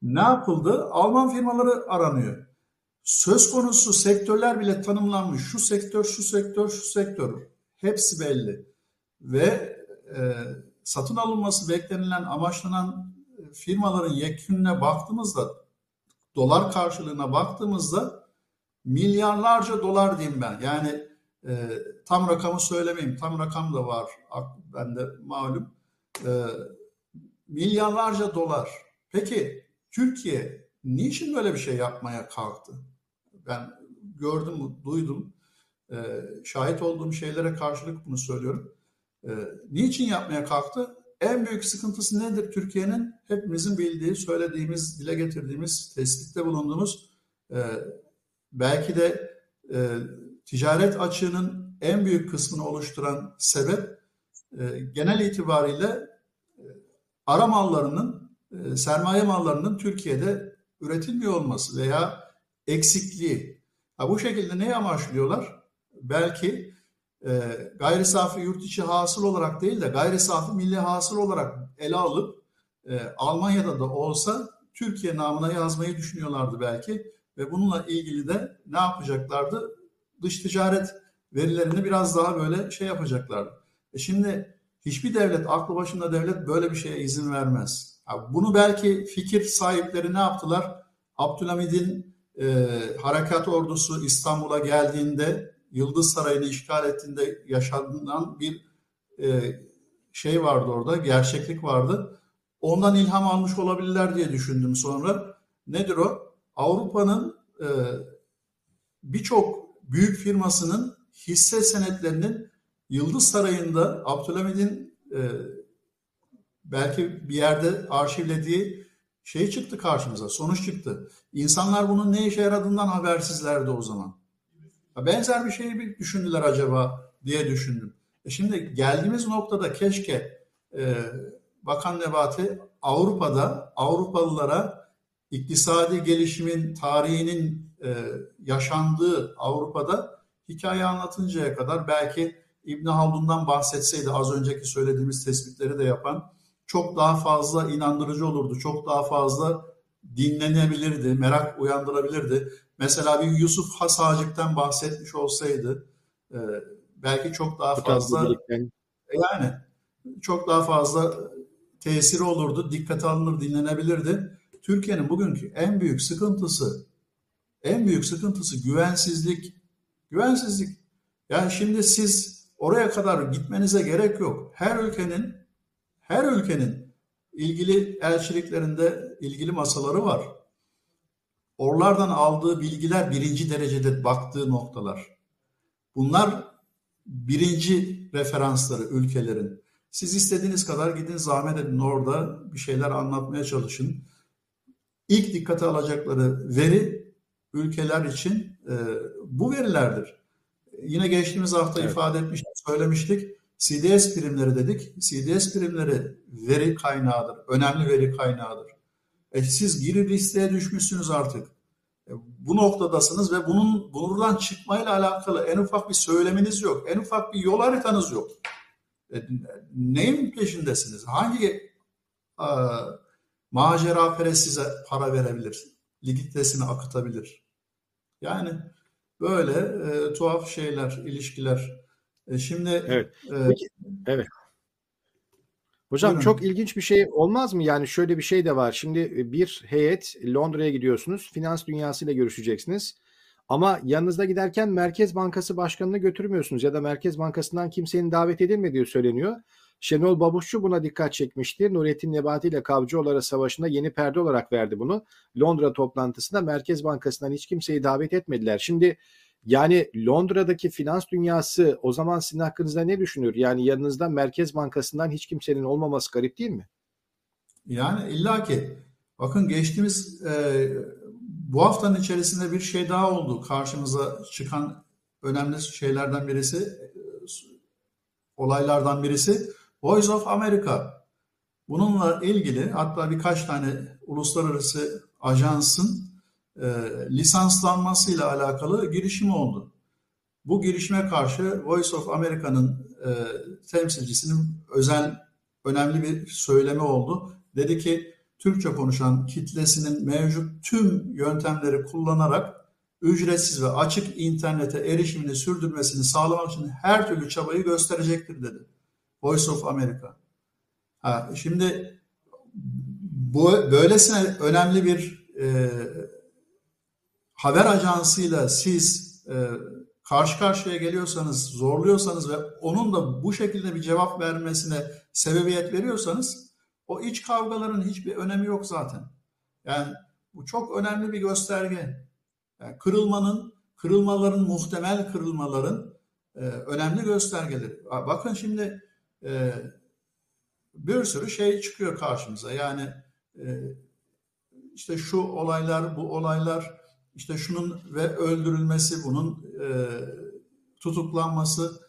Ne yapıldı? Alman firmaları aranıyor. Söz konusu sektörler bile tanımlanmış. Şu sektör, şu sektör, şu sektör. Hepsi belli. Ve e, satın alınması beklenilen, amaçlanan firmaların yekününe baktığımızda, dolar karşılığına baktığımızda milyarlarca dolar diyeyim ben. Yani e, tam rakamı söylemeyeyim. Tam rakam da var bende malum. E, milyarlarca dolar. Peki Türkiye niçin böyle bir şey yapmaya kalktı? Ben gördüm, duydum. E, şahit olduğum şeylere karşılık bunu söylüyorum. E, niçin yapmaya kalktı? En büyük sıkıntısı nedir Türkiye'nin? Hepimizin bildiği, söylediğimiz, dile getirdiğimiz, tespitte bulunduğumuz e, belki de e, ticaret açığının en büyük kısmını oluşturan sebep e, genel itibariyle e, ara mallarının, e, sermaye mallarının Türkiye'de üretilmiyor olması veya eksikliği. Ha, bu şekilde neyi amaçlıyorlar? Belki e, gayri safi yurt içi hasıl olarak değil de gayri safi milli hasıl olarak ele alıp e, Almanya'da da olsa Türkiye namına yazmayı düşünüyorlardı belki ve bununla ilgili de ne yapacaklardı? Dış ticaret verilerini biraz daha böyle şey yapacaklardı. E şimdi hiçbir devlet, aklı başında devlet böyle bir şeye izin vermez. bunu belki fikir sahipleri ne yaptılar? Abdülhamid'in e, harekat ordusu İstanbul'a geldiğinde Yıldız Sarayı'nı işgal ettiğinde yaşanan bir e, şey vardı orada, gerçeklik vardı. Ondan ilham almış olabilirler diye düşündüm sonra. Nedir o? Avrupa'nın e, birçok büyük firmasının hisse senetlerinin Yıldız Sarayı'nda Abdülhamid'in e, belki bir yerde arşivlediği şey çıktı karşımıza, sonuç çıktı. İnsanlar bunun ne işe yaradığından habersizlerdi o zaman. Benzer bir şeyi düşündüler acaba diye düşündüm. E şimdi geldiğimiz noktada keşke e, Bakan Nebati Avrupa'da Avrupalılara iktisadi gelişimin tarihinin e, yaşandığı Avrupa'da hikaye anlatıncaya kadar belki İbn Haldun'dan bahsetseydi az önceki söylediğimiz tespitleri de yapan çok daha fazla inandırıcı olurdu. Çok daha fazla dinlenebilirdi, merak uyandırabilirdi. Mesela bir Yusuf Hasacık'tan bahsetmiş olsaydı e, belki çok daha fazla yani çok daha fazla tesiri olurdu, dikkate alınır, dinlenebilirdi. Türkiye'nin bugünkü en büyük sıkıntısı en büyük sıkıntısı güvensizlik. Güvensizlik. Yani şimdi siz oraya kadar gitmenize gerek yok. Her ülkenin her ülkenin ilgili elçiliklerinde ilgili masaları var. Oralardan aldığı bilgiler birinci derecede baktığı noktalar. Bunlar birinci referansları ülkelerin. Siz istediğiniz kadar gidin zahmet edin orada bir şeyler anlatmaya çalışın. İlk dikkate alacakları veri ülkeler için e, bu verilerdir. Yine geçtiğimiz hafta evet. ifade etmiştik, söylemiştik. CDS primleri dedik. CDS primleri veri kaynağıdır. Önemli veri kaynağıdır. E siz giri listeye düşmüşsünüz artık. E, bu noktadasınız ve bunun buradan çıkmayla alakalı en ufak bir söyleminiz yok. En ufak bir yol haritanız yok. E, neyin peşindesiniz? Hangi e, macera perest size para verebilir? Likiditesini akıtabilir? Yani böyle e, tuhaf şeyler, ilişkiler. E, şimdi evet. E, Peki, evet. Hocam Buyurun. çok ilginç bir şey olmaz mı? Yani şöyle bir şey de var. Şimdi bir heyet Londra'ya gidiyorsunuz. Finans dünyasıyla görüşeceksiniz. Ama yanınızda giderken Merkez Bankası Başkanı'nı götürmüyorsunuz ya da Merkez Bankası'ndan kimsenin davet edilmediği söyleniyor. Şenol Babuşçu buna dikkat çekmişti. Nurettin Nebati ile Kavcıoğulları Savaşı'nda yeni perde olarak verdi bunu. Londra toplantısında Merkez Bankası'ndan hiç kimseyi davet etmediler. Şimdi yani Londra'daki finans dünyası o zaman sizin hakkınızda ne düşünür? Yani yanınızda Merkez Bankası'ndan hiç kimsenin olmaması garip değil mi? Yani illaki bakın geçtiğimiz e, bu haftanın içerisinde bir şey daha oldu. Karşımıza çıkan önemli şeylerden birisi, e, olaylardan birisi Voice of America. Bununla ilgili hatta birkaç tane uluslararası ajansın e, lisanslanmasıyla alakalı girişim oldu. Bu girişime karşı Voice of America'nın e, temsilcisinin özel önemli bir söylemi oldu. Dedi ki Türkçe konuşan kitlesinin mevcut tüm yöntemleri kullanarak ücretsiz ve açık internete erişimini sürdürmesini sağlamak için her türlü çabayı gösterecektir dedi. Voice of America. Ha, şimdi bu böylesine önemli bir e, haber ajansıyla siz e, karşı karşıya geliyorsanız, zorluyorsanız ve onun da bu şekilde bir cevap vermesine sebebiyet veriyorsanız o iç kavgaların hiçbir önemi yok zaten. Yani bu çok önemli bir gösterge. Yani kırılmanın, kırılmaların, muhtemel kırılmaların e, önemli göstergeleri. Bakın şimdi e, bir sürü şey çıkıyor karşımıza. Yani e, işte şu olaylar, bu olaylar, işte şunun ve öldürülmesi, bunun e, tutuklanması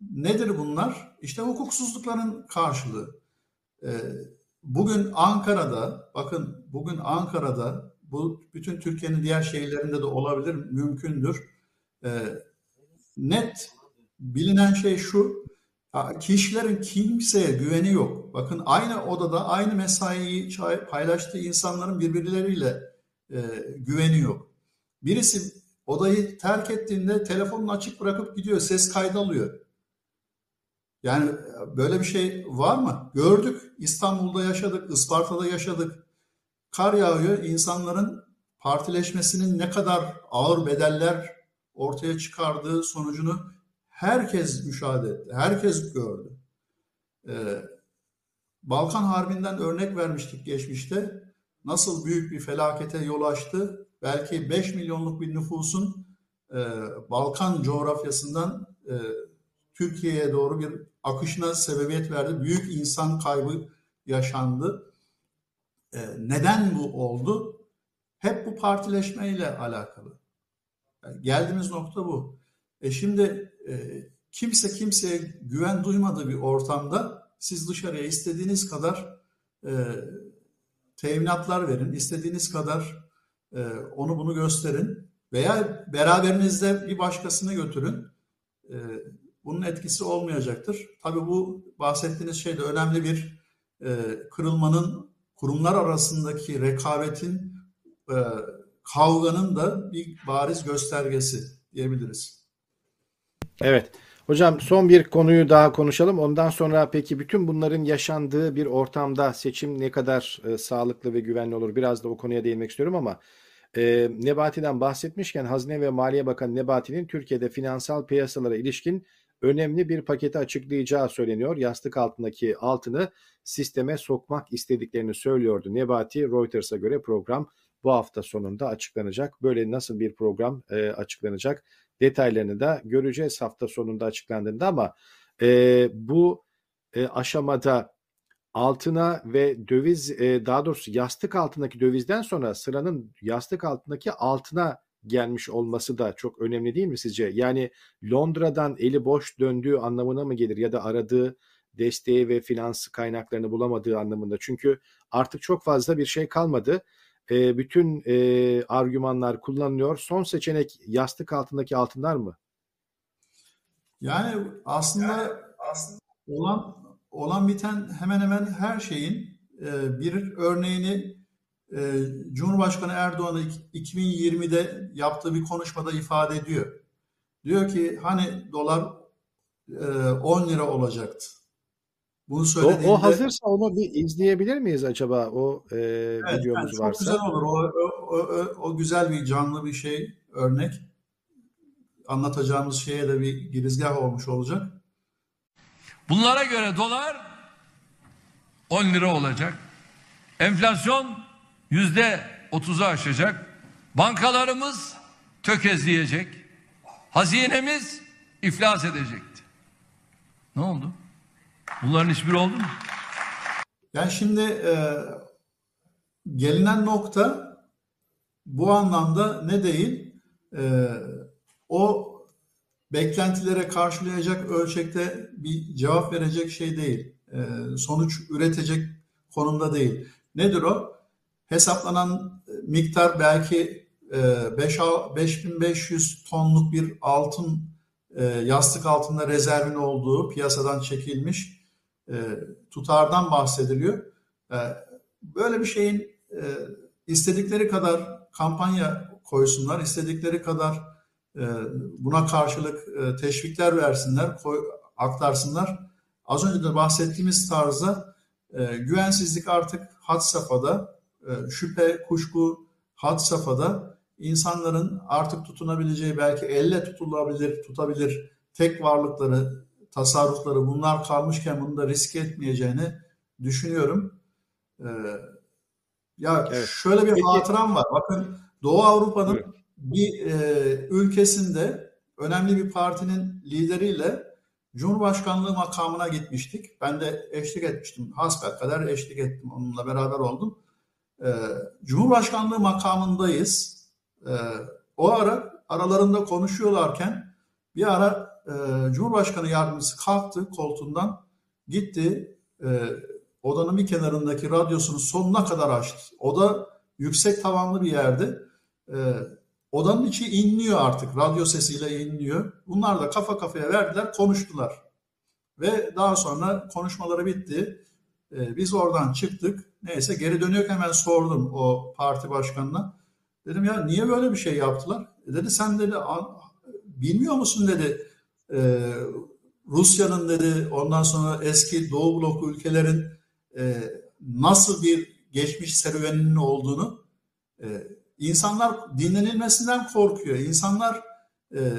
nedir bunlar? İşte hukuksuzlukların karşılığı. E, bugün Ankara'da, bakın bugün Ankara'da, bu bütün Türkiye'nin diğer şehirlerinde de olabilir, mümkündür. E, net bilinen şey şu, kişilerin kimseye güveni yok. Bakın aynı odada aynı mesaiyi paylaştığı insanların birbirleriyle e, güveni yok. Birisi odayı terk ettiğinde telefonunu açık bırakıp gidiyor, ses kaydı alıyor. Yani böyle bir şey var mı? Gördük. İstanbul'da yaşadık, Isparta'da yaşadık. Kar yağıyor, insanların partileşmesinin ne kadar ağır bedeller ortaya çıkardığı sonucunu herkes müşahede etti, herkes gördü. Ee, Balkan Harbi'nden örnek vermiştik geçmişte. Nasıl büyük bir felakete yol açtı. Belki 5 milyonluk bir nüfusun e, Balkan coğrafyasından e, Türkiye'ye doğru bir akışına sebebiyet verdi. Büyük insan kaybı yaşandı. E, neden bu oldu? Hep bu partileşmeyle alakalı. Yani geldiğimiz nokta bu. E şimdi kimse kimseye güven duymadığı bir ortamda siz dışarıya istediğiniz kadar e, teminatlar verin, istediğiniz kadar e, onu bunu gösterin veya beraberinizde bir başkasını götürün. E, bunun etkisi olmayacaktır. Tabii bu bahsettiğiniz şey de önemli bir e, kırılmanın kurumlar arasındaki rekabetin e, kavganın da bir bariz göstergesi diyebiliriz. Evet. Hocam son bir konuyu daha konuşalım. Ondan sonra peki bütün bunların yaşandığı bir ortamda seçim ne kadar e, sağlıklı ve güvenli olur? Biraz da o konuya değinmek istiyorum ama e, Nebati'den bahsetmişken Hazine ve Maliye Bakanı Nebati'nin Türkiye'de finansal piyasalara ilişkin önemli bir paketi açıklayacağı söyleniyor. Yastık altındaki altını sisteme sokmak istediklerini söylüyordu. Nebati Reuters'a göre program bu hafta sonunda açıklanacak. Böyle nasıl bir program e, açıklanacak? Detaylarını da göreceğiz hafta sonunda açıklandığında ama e, bu e, aşamada altına ve döviz e, daha doğrusu yastık altındaki dövizden sonra sıranın yastık altındaki altına gelmiş olması da çok önemli değil mi sizce? Yani Londra'dan eli boş döndüğü anlamına mı gelir ya da aradığı desteği ve finans kaynaklarını bulamadığı anlamında. Çünkü artık çok fazla bir şey kalmadı e, bütün e, argümanlar kullanılıyor. Son seçenek yastık altındaki altınlar mı? Yani aslında yani aslında olan olan biten hemen hemen her şeyin e, bir örneğini e, Cumhurbaşkanı Erdoğan'ı 2020'de yaptığı bir konuşmada ifade ediyor. Diyor ki hani dolar e, 10 lira olacaktı. Bunu söylediğinde... O, o hazırsa onu bir izleyebilir miyiz acaba o e, evet, videomuz yani varsa? Çok güzel olur. O, o, o, o güzel bir canlı bir şey örnek. Anlatacağımız şeye de bir girizgah olmuş olacak. Bunlara göre dolar 10 lira olacak. Enflasyon yüzde 30'u aşacak. Bankalarımız tökezleyecek. Hazinemiz iflas edecekti. Ne oldu? Bunların hiçbiri oldu mu? Yani şimdi e, gelinen nokta bu anlamda ne değil? E, o beklentilere karşılayacak ölçekte bir cevap verecek şey değil. E, sonuç üretecek konumda değil. Nedir o? Hesaplanan miktar belki e, 5, 5500 tonluk bir altın e, yastık altında rezervin olduğu piyasadan çekilmiş e, tutardan bahsediliyor. E, böyle bir şeyin e, istedikleri kadar kampanya koysunlar, istedikleri kadar e, buna karşılık e, teşvikler versinler, aktarsınlar. Az önce de bahsettiğimiz tarzda e, güvensizlik artık had safhada, e, şüphe, kuşku had safhada insanların artık tutunabileceği belki elle tutulabilir, tutabilir tek varlıkları, tasarrufları bunlar kalmışken bunu da risk etmeyeceğini düşünüyorum. Ee, ya Evet. şöyle bir Peki- hatıram var. Bakın Doğu Avrupa'nın Buyurun. bir e, ülkesinde önemli bir partinin lideriyle Cumhurbaşkanlığı makamına gitmiştik. Ben de eşlik etmiştim. Hasbelkader eşlik ettim. Onunla beraber oldum. Ee, Cumhurbaşkanlığı makamındayız. Ee, o ara aralarında konuşuyorlarken bir ara e, Cumhurbaşkanı yardımcısı kalktı koltuğundan gitti e, odanın bir kenarındaki radyosunu sonuna kadar açtı. Oda yüksek tavanlı bir yerde. E, odanın içi inliyor artık. Radyo sesiyle inliyor. Bunlar da kafa kafaya verdiler, konuştular. Ve daha sonra konuşmaları bitti. E, biz oradan çıktık. Neyse geri dönüyor hemen sordum o parti başkanına. Dedim ya niye böyle bir şey yaptılar? E dedi sen dedi "a- bilmiyor musun dedi e, Rusya'nın dedi ondan sonra eski Doğu bloku ülkelerin e, nasıl bir geçmiş serüveninin olduğunu e, insanlar dinlenilmesinden korkuyor. İnsanlar e,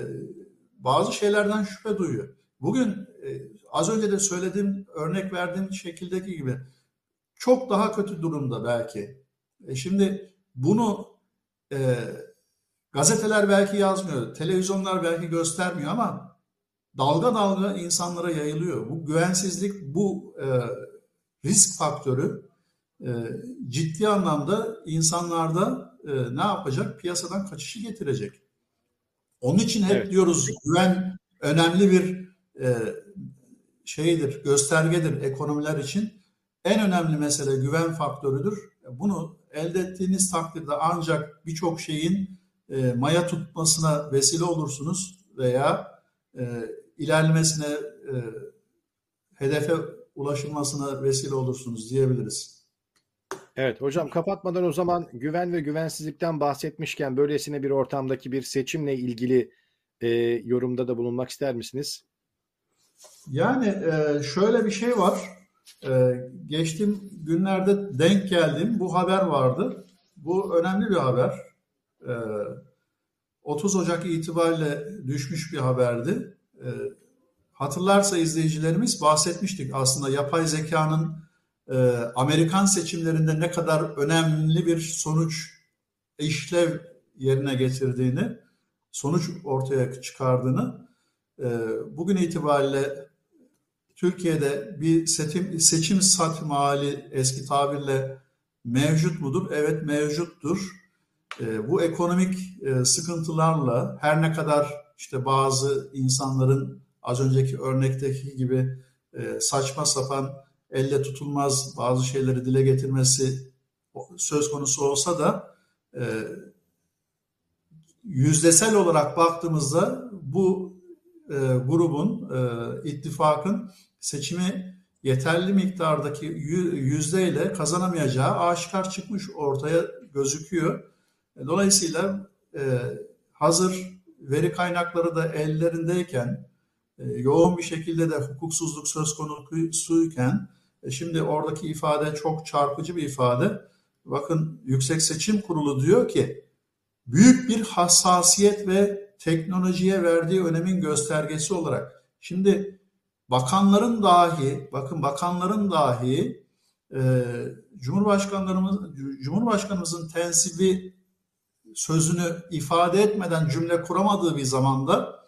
bazı şeylerden şüphe duyuyor. Bugün e, az önce de söylediğim örnek verdiğim şekildeki gibi çok daha kötü durumda belki. E şimdi bunu e, gazeteler belki yazmıyor, televizyonlar belki göstermiyor ama dalga dalga insanlara yayılıyor. Bu güvensizlik, bu e, risk faktörü e, ciddi anlamda insanlarda e, ne yapacak? Piyasadan kaçışı getirecek. Onun için hep Evet. diyoruz güven önemli bir e, şeydir, göstergedir ekonomiler için. En önemli mesele güven faktörüdür. Bunu elde ettiğiniz takdirde ancak birçok şeyin e, maya tutmasına vesile olursunuz veya e, ilerlemesine, e, hedefe ulaşılmasına vesile olursunuz diyebiliriz. Evet hocam kapatmadan o zaman güven ve güvensizlikten bahsetmişken böylesine bir ortamdaki bir seçimle ilgili e, yorumda da bulunmak ister misiniz? Yani e, şöyle bir şey var. E, geçtiğim günlerde denk geldiğim bu haber vardı. Bu önemli bir haber. E, 30 Ocak itibariyle düşmüş bir haberdi. E, hatırlarsa izleyicilerimiz bahsetmiştik aslında yapay zekanın e, Amerikan seçimlerinde ne kadar önemli bir sonuç işlev yerine getirdiğini, sonuç ortaya çıkardığını. E, bugün itibariyle Türkiye'de bir seçim, seçim satım hali eski tabirle mevcut mudur? Evet mevcuttur. E, bu ekonomik sıkıntılarla her ne kadar işte bazı insanların az önceki örnekteki gibi e, saçma sapan elle tutulmaz bazı şeyleri dile getirmesi söz konusu olsa da e, yüzdesel olarak baktığımızda bu e, grubun, e, ittifakın seçimi yeterli miktardaki yü- yüzdeyle kazanamayacağı aşikar çıkmış ortaya gözüküyor. Dolayısıyla hazır veri kaynakları da ellerindeyken, e, yoğun bir şekilde de hukuksuzluk söz konusuyken, e, şimdi oradaki ifade çok çarpıcı bir ifade. Bakın Yüksek Seçim Kurulu diyor ki, büyük bir hassasiyet ve teknolojiye verdiği önemin göstergesi olarak. Şimdi bakanların dahi, bakın bakanların dahi e, Cumhurbaşkanlarımız, Cumhurbaşkanımızın tensibi sözünü ifade etmeden cümle kuramadığı bir zamanda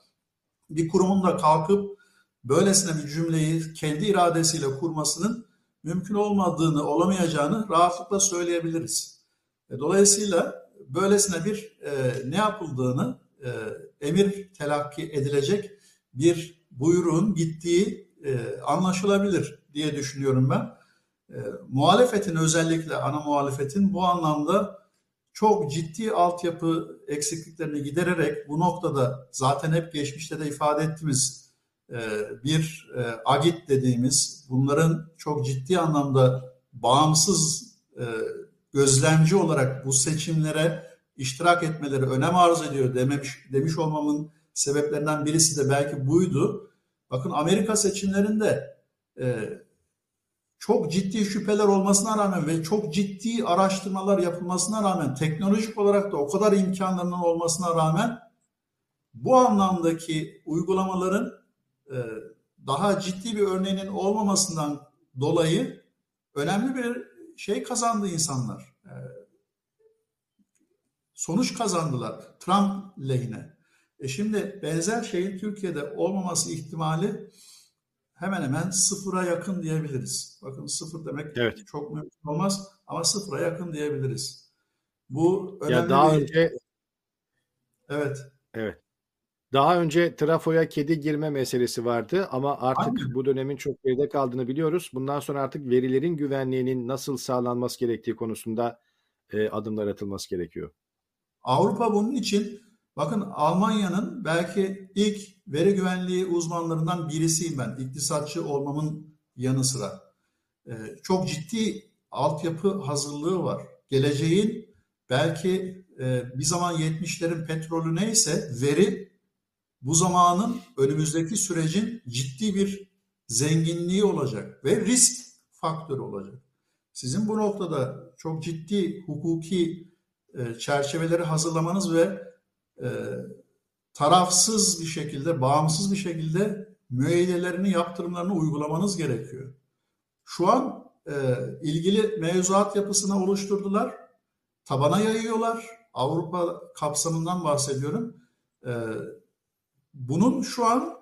bir kurumun da kalkıp böylesine bir cümleyi kendi iradesiyle kurmasının mümkün olmadığını, olamayacağını rahatlıkla söyleyebiliriz. E, Dolayısıyla böylesine bir e, ne yapıldığını e, emir telakki edilecek bir buyruğun gittiği e, anlaşılabilir diye düşünüyorum ben. E, muhalefetin özellikle ana muhalefetin bu anlamda çok ciddi altyapı eksikliklerini gidererek bu noktada zaten hep geçmişte de ifade ettiğimiz e, bir e, agit dediğimiz bunların çok ciddi anlamda bağımsız e, gözlemci olarak bu seçimlere iştirak etmeleri önem arz ediyor dememiş, demiş olmamın sebeplerinden birisi de belki buydu. Bakın Amerika seçimlerinde çok ciddi şüpheler olmasına rağmen ve çok ciddi araştırmalar yapılmasına rağmen teknolojik olarak da o kadar imkanlarının olmasına rağmen bu anlamdaki uygulamaların e, daha ciddi bir örneğinin olmamasından dolayı önemli bir şey kazandı insanlar. E, sonuç kazandılar Trump lehine. E şimdi benzer şeyin Türkiye'de olmaması ihtimali hemen hemen sıfıra yakın diyebiliriz. Bakın sıfır demek Evet. çok mümkün olmaz ama sıfıra yakın diyebiliriz. Bu önemli Ya daha bir... önce Evet. evet. Daha önce trafoya kedi girme meselesi vardı ama artık Aynen. bu dönemin çok geride kaldığını biliyoruz. Bundan sonra artık verilerin güvenliğinin nasıl sağlanması gerektiği konusunda e, adımlar atılması gerekiyor. Avrupa bunun için bakın Almanya'nın belki ilk veri güvenliği uzmanlarından birisiyim ben. İktisatçı olmamın yanı sıra. Ee, çok ciddi altyapı hazırlığı var. Geleceğin belki e, bir zaman 70'lerin petrolü neyse veri bu zamanın önümüzdeki sürecin ciddi bir zenginliği olacak ve risk faktörü olacak. Sizin bu noktada çok ciddi hukuki e, çerçeveleri hazırlamanız ve e, tarafsız bir şekilde, bağımsız bir şekilde müeyyidelerini, yaptırımlarını uygulamanız gerekiyor. Şu an e, ilgili mevzuat yapısını oluşturdular, tabana yayıyorlar. Avrupa kapsamından bahsediyorum. E, bunun şu an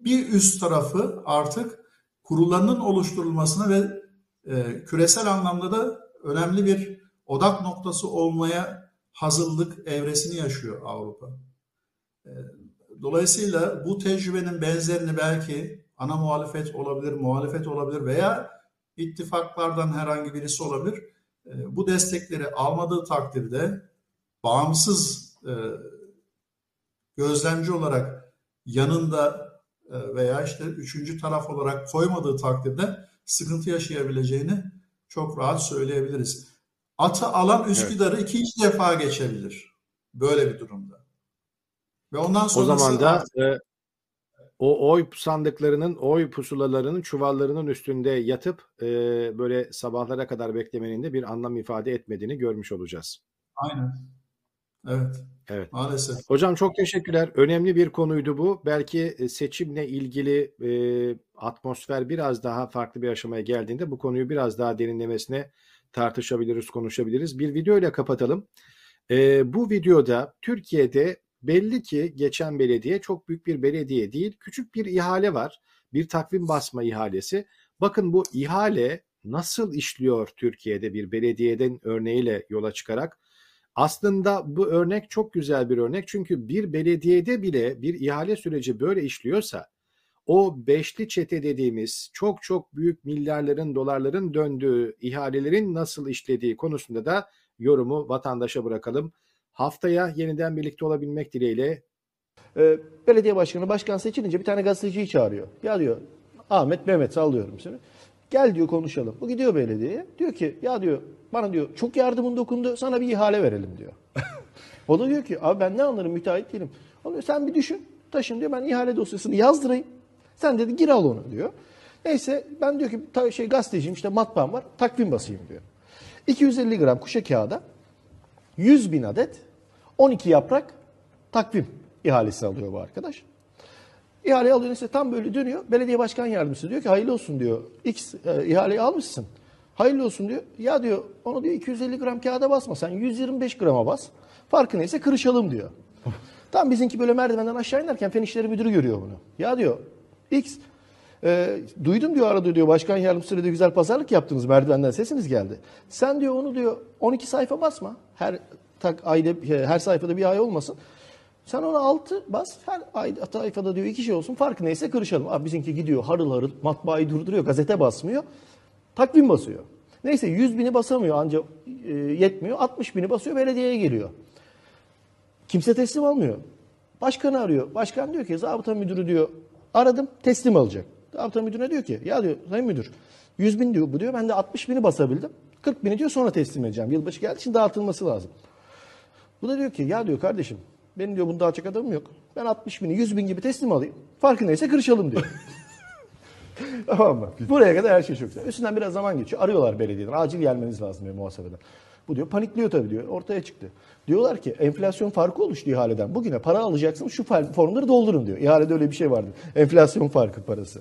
bir üst tarafı artık kurullarının oluşturulmasına ve e, küresel anlamda da önemli bir odak noktası olmaya hazırlık evresini yaşıyor Avrupa. E, Dolayısıyla bu tecrübenin benzerini belki ana muhalefet olabilir, muhalefet olabilir veya ittifaklardan herhangi birisi olabilir. E, Bu destekleri almadığı takdirde bağımsız e, gözlemci olarak yanında e, veya işte üçüncü taraf olarak koymadığı takdirde sıkıntı yaşayabileceğini çok rahat söyleyebiliriz. Atı alan Üsküdar'ı ikinci defa geçebilir böyle bir durumda. Ve ondan O sonrası zaman da e, o oy sandıklarının, oy pusulalarının çuvallarının üstünde yatıp e, böyle sabahlara kadar beklemenin de bir anlam ifade etmediğini görmüş olacağız. aynen. Evet. Evet. Maalesef. Hocam çok teşekkürler. Önemli bir konuydu bu. Belki e, seçimle ilgili e, atmosfer biraz daha farklı bir aşamaya geldiğinde bu konuyu biraz daha derinlemesine tartışabiliriz, konuşabiliriz. Bir video ile kapatalım. E, bu videoda Türkiye'de belli ki geçen belediye çok büyük bir belediye değil, küçük bir ihale var. Bir takvim basma ihalesi. Bakın bu ihale nasıl işliyor Türkiye'de bir belediyeden örneğiyle yola çıkarak aslında bu örnek çok güzel bir örnek çünkü bir belediyede bile bir ihale süreci böyle işliyorsa o beşli çete dediğimiz çok çok büyük milyarların dolarların döndüğü ihalelerin nasıl işlediği konusunda da yorumu vatandaşa bırakalım. Haftaya yeniden birlikte olabilmek dileğiyle Ee, belediye başkanı başkan seçilince bir tane gazeteciyi çağırıyor. Ya diyor Ahmet Mehmet sallıyorum seni. Gel diyor konuşalım. Bu gidiyor belediyeye. Diyor ki ya diyor bana diyor çok yardımın dokundu sana bir ihale verelim diyor. o da diyor ki abi ben ne anlarım müteahhit değilim. O diyor sen bir düşün taşın diyor ben ihale dosyasını yazdırayım. Sen dedi gir al onu diyor. Neyse ben diyor ki ta- şey gazeteciyim işte matbaam var takvim basayım diyor. 250 gram kuşa kağıda 100 bin adet 12 yaprak takvim ihalesi alıyor bu arkadaş. İhale alıyor işte tam böyle dönüyor. Belediye başkan yardımcısı diyor ki hayırlı olsun diyor. X e, ihaleyi almışsın. Hayırlı olsun diyor. Ya diyor onu diyor 250 gram kağıda basma sen 125 grama bas. Farkı neyse kırışalım diyor. Tam bizimki böyle merdivenden aşağı inerken fen işleri müdürü görüyor bunu. Ya diyor X e, duydum diyor arada diyor başkan yardımcısı diyor güzel pazarlık yaptınız merdivenden sesiniz geldi. Sen diyor onu diyor 12 sayfa basma. Her tak ayda her sayfada bir ay olmasın. Sen ona 6 bas. Her ay sayfada diyor iki şey olsun. Farkı neyse kırışalım. Abi bizimki gidiyor harıl harıl matbaayı durduruyor. Gazete basmıyor. Takvim basıyor. Neyse 100 bini basamıyor ancak e, yetmiyor. 60 bini basıyor belediyeye geliyor. Kimse teslim almıyor. Başkanı arıyor. Başkan diyor ki zabıta müdürü diyor aradım teslim alacak. Zabıta müdürüne diyor ki ya diyor sayın müdür 100 bin diyor bu diyor ben de 60 bini basabildim. 40 bini diyor sonra teslim edeceğim. Yılbaşı geldiği için dağıtılması lazım. Bu da diyor ki ya diyor kardeşim benim diyor bunu dağıtacak adamım yok. Ben 60 bini 100 bin gibi teslim alayım. Farkı neyse kırışalım diyor. tamam mı? Buraya kadar her şey çok güzel. Üstünden biraz zaman geçiyor. Arıyorlar belediyeden. Acil gelmeniz lazım diyor muhasebeden. Bu diyor panikliyor tabii diyor. Ortaya çıktı. Diyorlar ki enflasyon farkı oluştu ihaleden. Bugüne para alacaksın şu formları doldurun diyor. İhalede öyle bir şey vardı. Enflasyon farkı parası.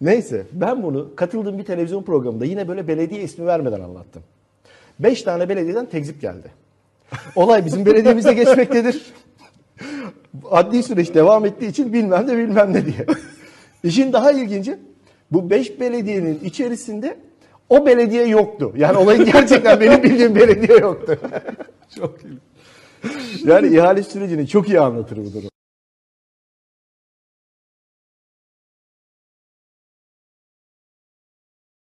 Neyse ben bunu katıldığım bir televizyon programında yine böyle belediye ismi vermeden anlattım. Beş tane belediyeden tekzip geldi. Olay bizim belediyemize geçmektedir. Adli süreç devam ettiği için bilmem ne bilmem ne diye. İşin daha ilginci bu beş belediyenin içerisinde o belediye yoktu. Yani olayın gerçekten benim bildiğim belediye yoktu. çok iyi. Yani ihale sürecini çok iyi anlatır bu durum.